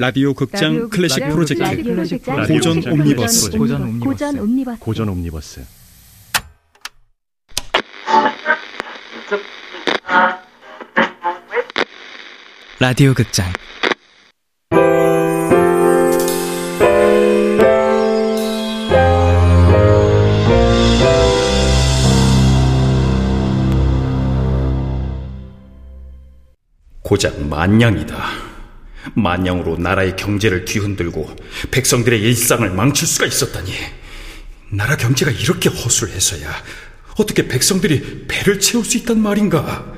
라디오 극장 클래식 라디오 프로젝트 라디오 극장 고전 클래식 옴니버스. 고전 옴니버스 고전 옴니버스 고전 옴니버스. 라디오 극장 고작 만냥이다. 만냥으로 나라의 경제를 뒤흔들고 백성들의 일상을 망칠 수가 있었다니. 나라 경제가 이렇게 허술해서야 어떻게 백성들이 배를 채울 수 있단 말인가?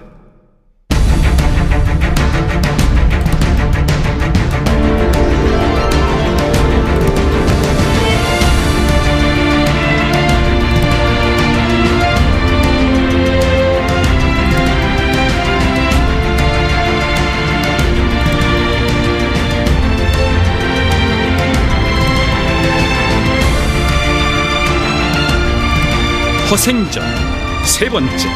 허생전 세 번째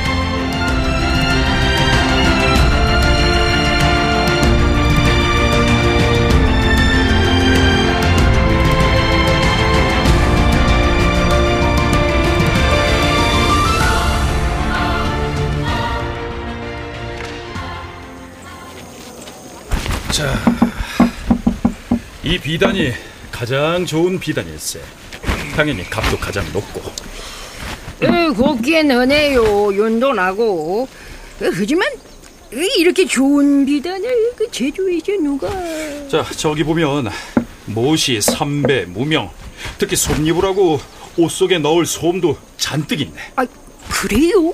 자, 이 비단이 가장 좋은 비단일세. 당연히 값도 가장 높고. 에, 곱긴 하네요. 연도나고. 에, 하지만 에, 이렇게 좋은 비단을 그 제조이지 누가? 자, 저기 보면 모시, 삼배, 무명, 특히 솜잎을 하고 옷 속에 넣을 솜도 잔뜩 있네. 아, 그래요?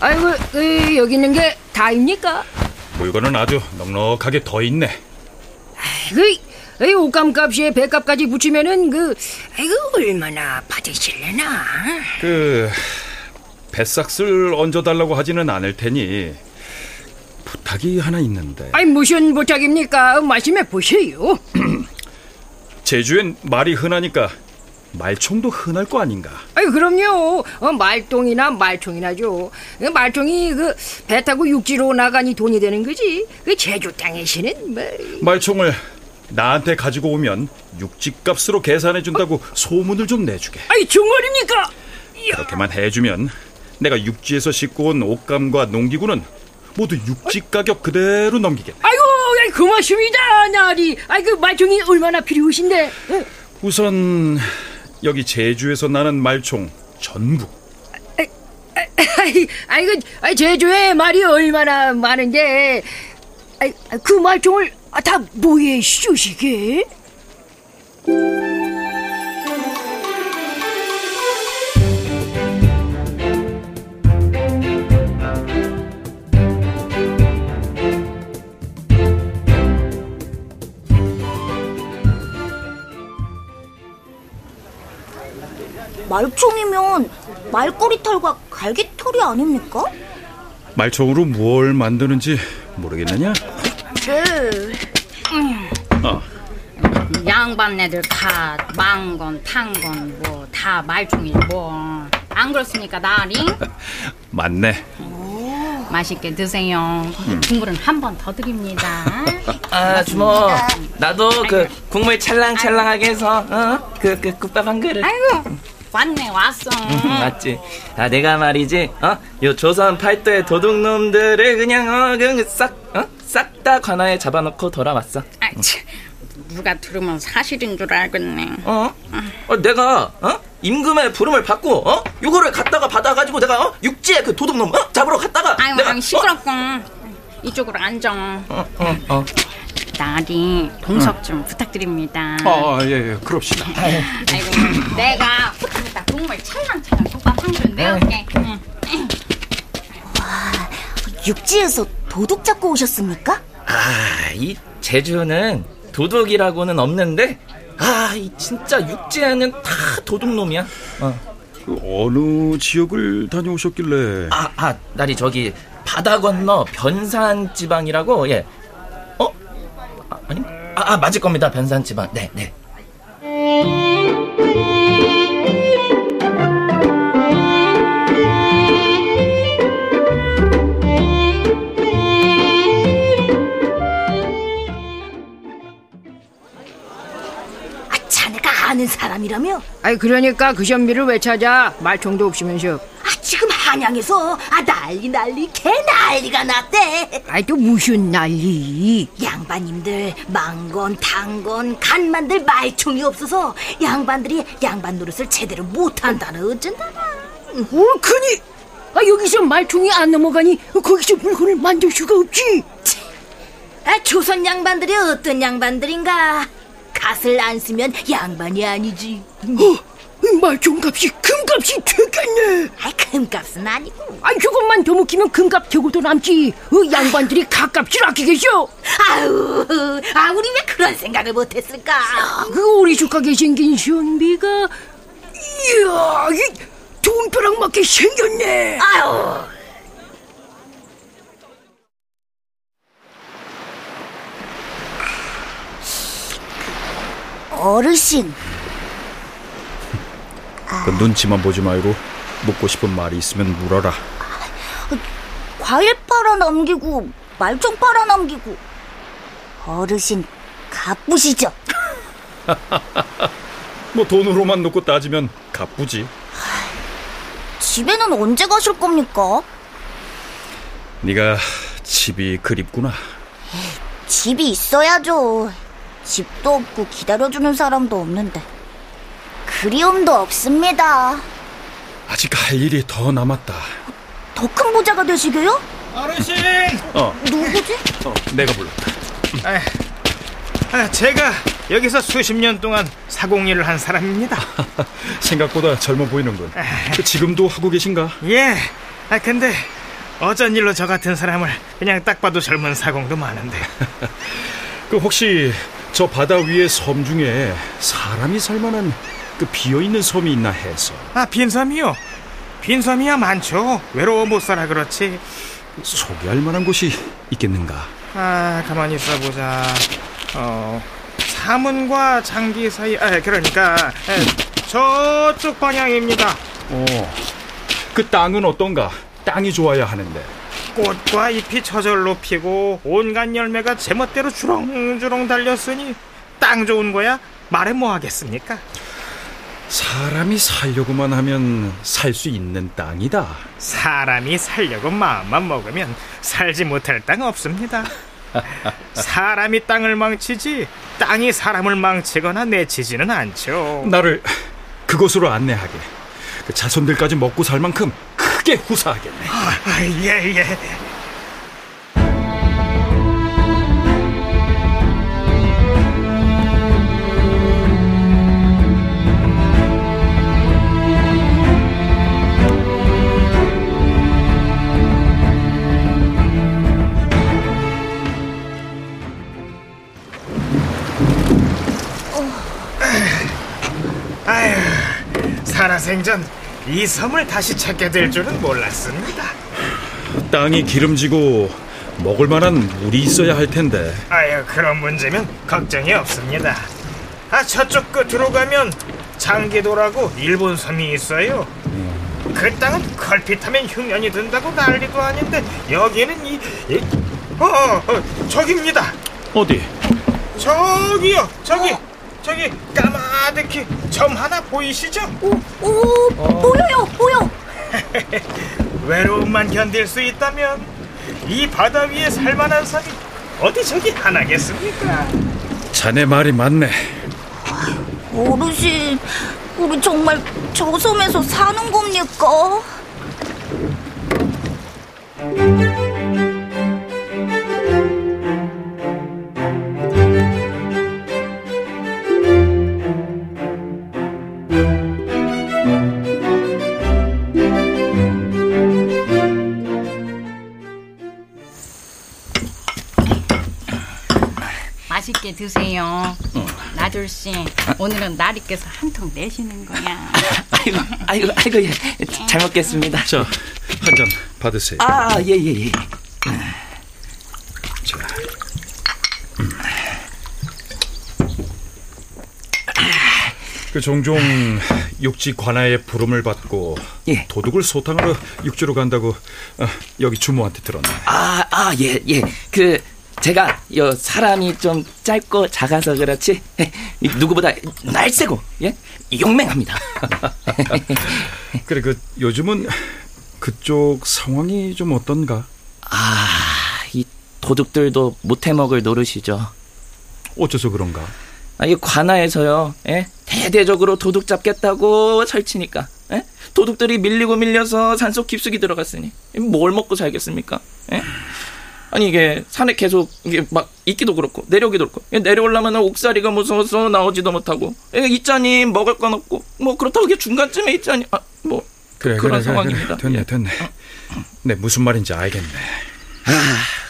아이고, 에, 여기 있는 게 다입니까? 물건은 아주 넉넉하게 더 있네. 그, 이 옷감값에 배값까지 붙이면은 그, 아이고 얼마나 받으실래나? 그 배삭슬 얹어달라고 하지는 않을 테니 부탁이 하나 있는데 아이 무슨 부탁입니까? 말씀해 보세요. 제주엔 말이 흔하니까 말총도 흔할 거 아닌가? 아이 그럼요. 어, 말똥이나 말총이나죠. 그 말총이 그 배 타고 육지로 나가니 돈이 되는 거지. 그 제주 땅에서는 뭐. 말총을 나한테 가지고 오면 육지값으로 계산해 준다고 소문을 좀 내주게. 아이 정말입니까? 그렇게만 해주면 내가 육지에서 싣고 온 옷감과 농기구는 모두 육지 가격 그대로 넘기겠네. 아이고, 아이, 고맙습니다, 나리. 아이 그 말총이 얼마나 필요하신데? 어, 우선 여기 제주에서 나는 말총 전부 아이, 아이 그 아이, 제주에 말이 얼마나 많은데, 아이 그 말총을 다 뭐에 쓰시게? 말총이면 말꼬리 털과 갈기 털이 아닙니까? 말총으로 뭘 만드는지 모르겠느냐? 네. 어, 양반네들 다 망건 탄건 뭐 다 말종이 뭐 안 그렇습니까 나리? 맞네. 맛있게 드세요. 국물은 한 번 더 드립니다. 아 주모. 나도 그 국물 찰랑찰랑하게 해서 어? 그, 그 국밥 한 그릇. 아이고 왔네 왔어. 음, 맞지. 아 내가 말이지 어? 요 조선 팔도의 도둑놈들을 그냥 어, 그냥 싹 어? 싹 다 관아에 잡아놓고 돌아왔어. 아, 참, 누가 들으면 사실인 줄 알겠네 어? 어 내가 어? 임금의 부름을 받고 어? 요거를 갖다가 받아가지고 내가 어? 육지에 그 도둑놈 어? 잡으러 갔다가 아유 내가 아유 시끄럽고 이쪽으로 앉아 어? 어? 어? 나리 동석 좀 부탁드립니다 아, 예, 예, 그럽시다. 아이고 내가 후딱 국물 찰랑찰랑 국밥 한 그릇 내올게 응. 육지에서 도둑 잡고 오셨습니까? 아, 이 제주는 도둑이라고는 없는데, 아, 이 진짜 육지에는 다 도둑놈이야. 어. 그 어느 지역을 다녀오셨길래? 아, 아, 나리 저기 바다 건너 변산 지방이라고, 예. 어? 아, 아니? 아, 아, 맞을 겁니다. 변산 지방. 네, 네. 있는 사람이라며? 아이 그러니까 그 선비를 왜 찾아? 말총도 없으면서. 아 지금 한양에서 아 난리 난리 개 난리가 났대. 아이 또 무슨 난리? 양반님들 망건 당건 간만들 말총이 없어서 양반들이 양반 노릇을 제대로 못한다는 어쩐다나. 어, 그니. 아 여기서 말총이 안 넘어가니 거기서 물건을 만들 수가 없지. 아 조선 양반들이 어떤 양반들인가? 갓을 안 쓰면 양반이 아니지. 어, 말총 값이 금값이 되겠네. 아 금값은 아니고. 아 조금만 더 묵히면 금값 되고도 남지. 어, 양반들이 값값을 아끼겠어. 아우, 아 우리 왜 그런 생각을 못했을까? 그 오리숙하게 생긴 선비가 이야 이 돈벼락 맞게 생겼네. 아유. 어르신, 그 눈치만 보지 말고 묻고 싶은 말이 있으면 물어라. 과일 팔아 넘기고 말총 팔아 넘기고 어르신 가쁘시죠? 뭐 돈으로만 놓고 따지면 갚부지. 집에는 언제 가실 겁니까? 네가 집이 그립구나. 집이 있어야죠. 집도 없고 기다려주는 사람도 없는데 그리움도 없습니다. 아직 할 일이 더 남았다. 더큰 부자가 되시게요? 어르신! 어, 누구지? 어 내가 불렀다. 아, 제가 여기서 수십 년 동안 사공일을 한 사람입니다. 생각보다 젊어 보이는군. 그 지금도 하고 계신가? 예. 아, 근데 어쩐 일로 저 같은 사람을 그냥 딱 봐도 젊은 사공도 많은데. 그 혹시 저 바다 위의 섬 중에 사람이 살만한 그 비어 있는 섬이 있나 해서 아, 빈섬이요? 빈섬이야 많죠. 외로워 못 살아 그렇지. 소개할 만한 곳이 있겠는가? 아, 가만히 있어보자. 어, 사문과 장기 사이, 아, 그러니까 에, 저쪽 방향입니다. 어, 그 땅은 어떤가? 땅이 좋아야 하는데. 꽃과 잎이 저절로 피고 온갖 열매가 제멋대로 주렁주렁 달렸으니 땅 좋은 거야 말해 뭐 하겠습니까? 사람이 살려고만 하면 살 수 있는 땅이다. 사람이 살려고 마음만 먹으면 살지 못할 땅 없습니다. 사람이 땅을 망치지 땅이 사람을 망치거나 내치지는 않죠. 나를 그곳으로 안내하게. 그 자손들까지 먹고 살 만큼 크게 후사하겠네. 아, 예, 예. 아휴, 살아생전 이 섬을 다시 찾게 될 줄은 몰랐습니다. 땅이 기름지고 먹을 만한 물이 있어야 할 텐데. 아유, 그런 문제면 걱정이 없습니다. 아, 저쪽 끝으로 가면 장기도라고 일본 섬이 있어요. 그 땅은 걸핏하면 흉년이 든다고 난리도 아닌데 여기는 이, 이 어, 어, 저기입니다. 어디? 저기요, 저기, 저기 까마득히 점 하나 보이시죠? 오, 오, 보여요, 보여. 외로움만 견딜 수 있다면 이 바다 위에 살만한 섬이 어디 저기 하나겠습니까? 자네 말이 맞네. 어르신, 우리 정말 저 섬에서 사는 겁니까? 드세요. 나졸씨, 오늘은 나리께서 한 통 내시는 거야. 아이고, 아이고, 아이고, 예. 잘 먹겠습니다. 자, 한 잔 받으세요. 아, 예, 예, 예. 자, 그 종종 육지 관아의 부름을 받고 예. 도둑을 소탕하러 육지로 간다고 어, 여기 주모한테 들었네. 아, 아, 예, 예. 그, 제가 요 사람이 좀 짧고 작아서 그렇지 이 누구보다 날쌔고 예 용맹합니다. 그래 그 요즘은 그쪽 상황이 좀 어떤가? 아, 이 도둑들도 못해 먹을 노릇이죠. 어째서 그런가? 아, 이 관아에서요, 예? 대대적으로 도둑 잡겠다고 설치니까, 예? 도둑들이 밀리고 밀려서 산속 깊숙이 들어갔으니, 뭘 먹고 살겠습니까? 예? 아니, 이게 산에 계속, 이게 막, 있기도 그렇고, 내려오기도 그렇고, 예, 내려오려면 옥살이가 무서워서 나오지도 못하고, 예, 있자니 먹을 건 없고, 뭐, 그렇다고 이게 중간쯤에 있자니, 아, 뭐, 그래 그런 그래, 상황입니다. 그래. 됐네 예. 됐네. 네 무슨 말인지 알겠네.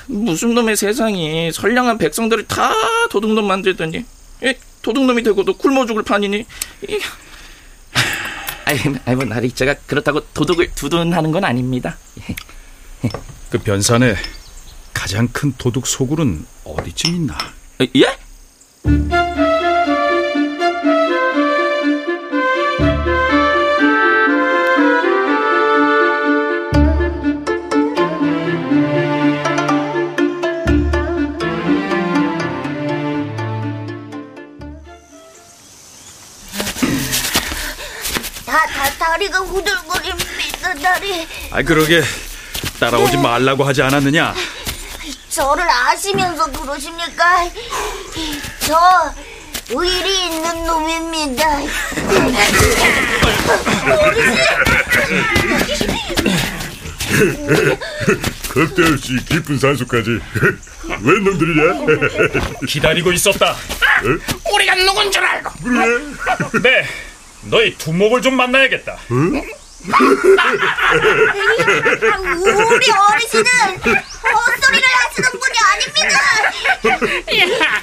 무슨 놈의 세상이 선량한 백성들을 다 도둑놈 만들더니 예, 도둑놈이 되고도 굶어 죽을 판이니 이... 아이, 아이 뭐 나리 제가 그렇다고 도둑을 두둔하는 건 아닙니다. 그 변산에 가장 큰 도둑 소굴은 어디쯤 있나? 예? 다, 다, 다리가 후들거립니다, 다리. 아 그러게 따라오지 말라고 하지 않았느냐? 저를 아시면서 그러십니까? 저 의리 있는 놈입니다. 겁대 없이 깊은 산속까지 웬 놈들이냐? 기다리고 있었다. 우리가 누군 줄 알고. 네, 너희 두목을 좀 만나야겠다. 아, 우리 어르신은 헛 소리를 하시는 분이 아닙니다. 야,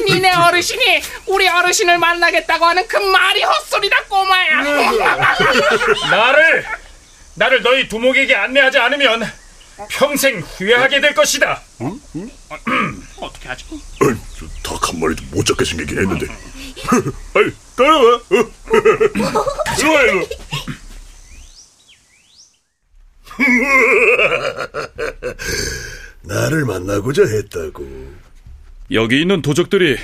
니네 어르신이 우리 어르신을 만나겠다고 하는 그 말이 헛소리다 꼬마야. 나를 나를 너희 두목에게 안내하지 않으면 평생 후회하게 될 것이다. 어떻게 하지? 닭한 마리도 못 잡게 생기긴 했는데. 아이, 따라와. 어. 일로와, 일로. 나를 만나고자 했다고. 여기 있는 도적들이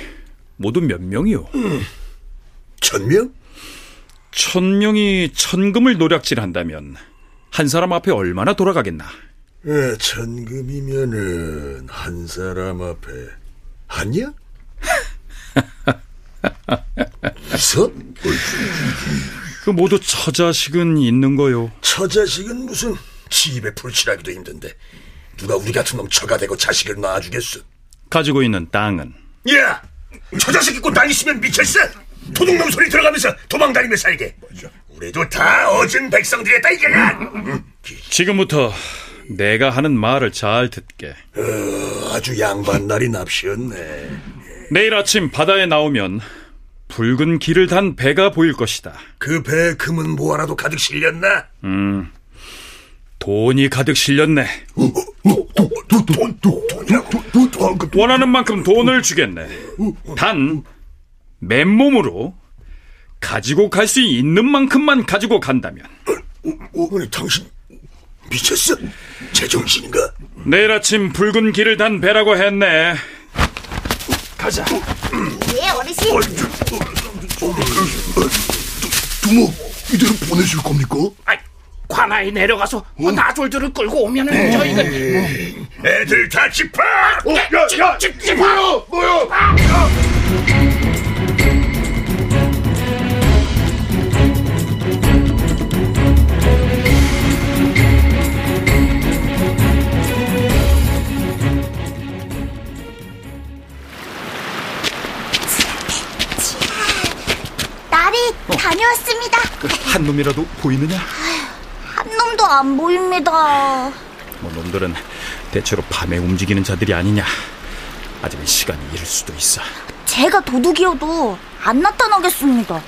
모두 몇 명이요? 천명? 천 명이 천금을 노략질한다면 한 사람 앞에 얼마나 돌아가겠나? 에, 천금이면은 한 사람 앞에 한냐? 웃어? 그 모두 처자식은 있는 거요. 처자식은 무슨 집에 풀칠하기도 힘든데 누가 우리 같은 놈 처가 되고 자식을 낳아주겠어? 가지고 있는 땅은 야! 처자식 있고 땅 있으면 미쳤어? 도둑놈 소리 들어가면서 도망다니며 살게 우리도 다 어진 백성들이었다 이거야 지금부터 내가 하는 말을 잘 듣게. 어, 아주 양반 날이 납시였네 내일 아침 바다에 나오면 붉은 길을 단 배가 보일 것이다. 그 배에 금은 뭐하라도 가득 실렸나? 돈이 가득 실렸네. 돈, 돈, 돈, 돈, 돈이라고 돈, 돈, 돈, 원하는 만큼 돈을 주겠네. 단 맨몸으로 가지고 갈 수 있는 만큼만 가지고 간다면 당신 미쳤어? 제정신인가? 내일 아침 붉은 길을 단 배라고 했네. 가자. 예, 어르신. 두목 이대로 보내줄 겁니까? 아이, 관아에 내려가서 나졸들을 끌고 오면은 저희가 애들 다 집합! 야, 야, 집, 집, 뭐야? 뭐야? 딸이 다녀왔습니다. 한 놈이라도 보이느냐? 한 놈도 안 보입니다. 뭐 놈들은 대체로 밤에 움직이는 자들이 아니냐. 아직은 시간이 이를 수도 있어. 제가 도둑이어도 안 나타나겠습니다.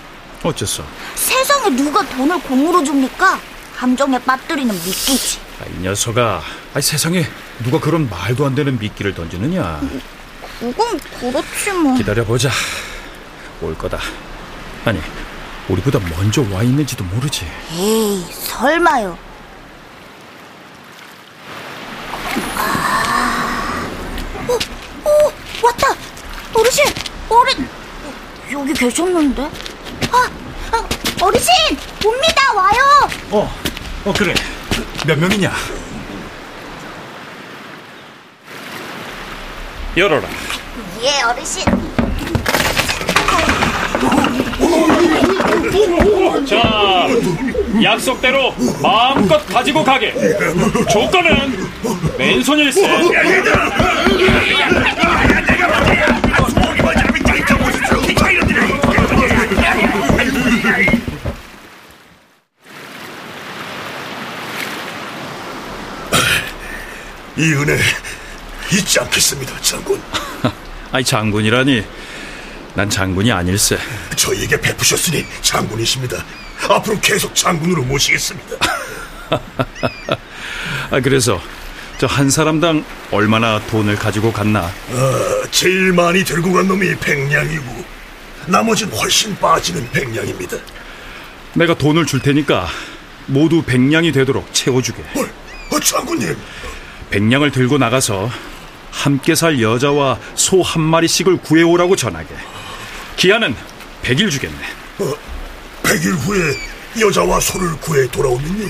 어째서? 세상에 누가 돈을 공으로 줍니까? 함정에 빠뜨리는 미끼지. 아, 이 녀석아. 아, 세상에 누가 그런 말도 안 되는 미끼를 던지느냐. 그건 그렇지 뭐. 기다려 보자. 올 거다. 아니, 우리보다 먼저 와 있는지도 모르지. 에이, 설마요. 아. 어, 어르신, 어른 여기 계셨는데? 아, 아, 어르신, 옵니다, 와요. 어, 어 그래. 몇 명이냐? 열어라. 예, 어르신. 자, 약속대로 마음껏 가지고 가게. 조건은 맨손일세. 이 은혜 잊지 않겠습니다, 장군. 아니 장군이라니. 난 장군이 아닐세. 저희에게 베푸셨으니 장군이십니다. 앞으로 계속 장군으로 모시겠습니다. 아 그래서 저 한 사람당 얼마나 돈을 가지고 갔나? 아, 제일 많이 들고 간 놈이 백냥이고 나머지는 훨씬 빠지는 백냥입니다. 내가 돈을 줄 테니까 모두 백냥이 되도록 채워주게. 헐, 어, 장군님, 백냥을 들고 나가서 함께 살 여자와 소 한 마리씩을 구해오라고 전하게. 기한은 100일 주겠네. 어, 100일 후에 여자와 소를 구해 돌아오면요.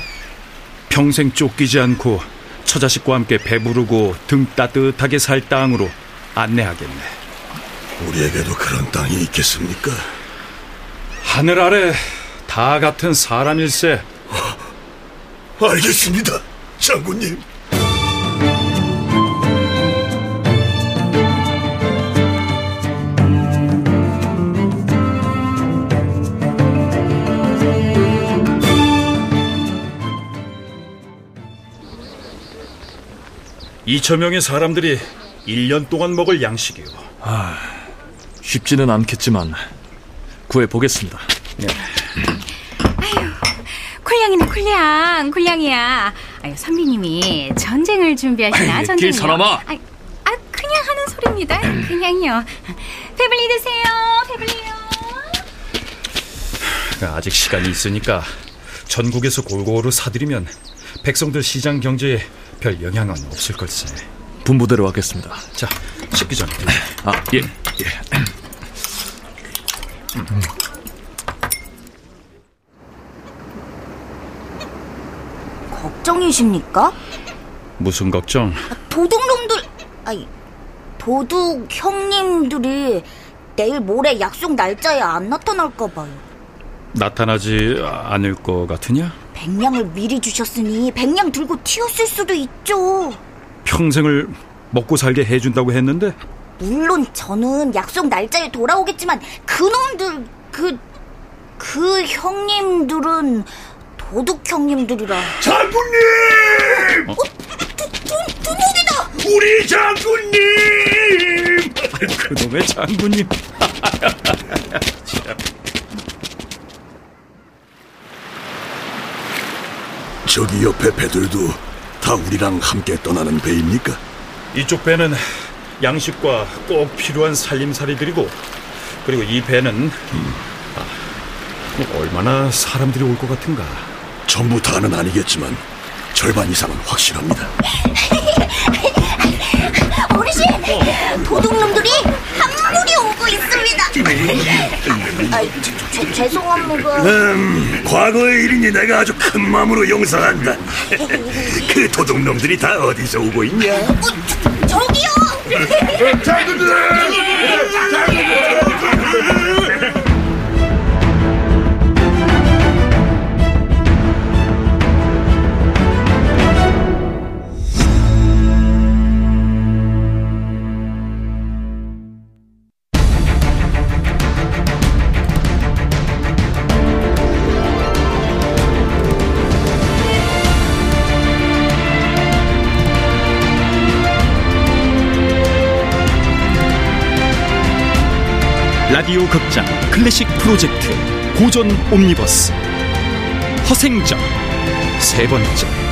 평생 쫓기지 않고 처자식과 함께 배부르고 등 따뜻하게 살 땅으로 안내하겠네. 우리에게도 그런 땅이 있겠습니까? 하늘 아래 다 같은 사람일세. 알겠습니다, 장군님. 이천 명의 사람들이 1년 동안 먹을 양식이요. 쉽지는 않겠지만 구해 보겠습니다. 쿨량이네 쿨량 쿨량이야 아유 선비님이 전쟁을 준비하시나 아이, 전쟁이요 길 사람아. 아, 아 그냥 하는 소리입니다 그냥요 배불리 드세요 배불리요 아직 시간이 있으니까 전국에서 골고루 사들이면 백성들 시장 경제에 별 영향은 없을 걸세. 분부대로 하겠습니다. 자, 식기 전에. 아, 예, 예. 걱정이십니까? 무슨 걱정? 도둑놈들, 아니, 도둑 형님들이 내일 모레 약속 날짜에 안 나타날까 봐요. 나타나지 않을 것 같으냐? 백냥을 미리 주셨으니 백냥 들고 튀었을 수도 있죠. 평생을 먹고 살게 해준다고 했는데 물론 저는 약속 날짜에 돌아오겠지만 그놈들 그 그 형님들은 도둑 형님들이라 장군님! 어? 두, 두, 두목이다! 우리 장군님! 그놈의 장군님. 저기 옆에 배들도 다 우리랑 함께 떠나는 배입니까? 이쪽 배는 양식과 꼭 필요한 살림살이들이고 그리고 이 배는 아, 얼마나 사람들이 올 것 같은가? 전부 다는 아니겠지만 절반 이상은 확실합니다. 어르신! 도둑놈들이 한 무리 오 고 있습니다. 아, 제, 죄송합니다. 음, 과거의 일이니 내가 아주 큰 마음으로 용서한다. 그 도둑놈들이 다 어디서 오고 있냐? 어, 저, 저기요! 라디오 극장 클래식 프로젝트 고전 옴니버스. 허생전 세 번째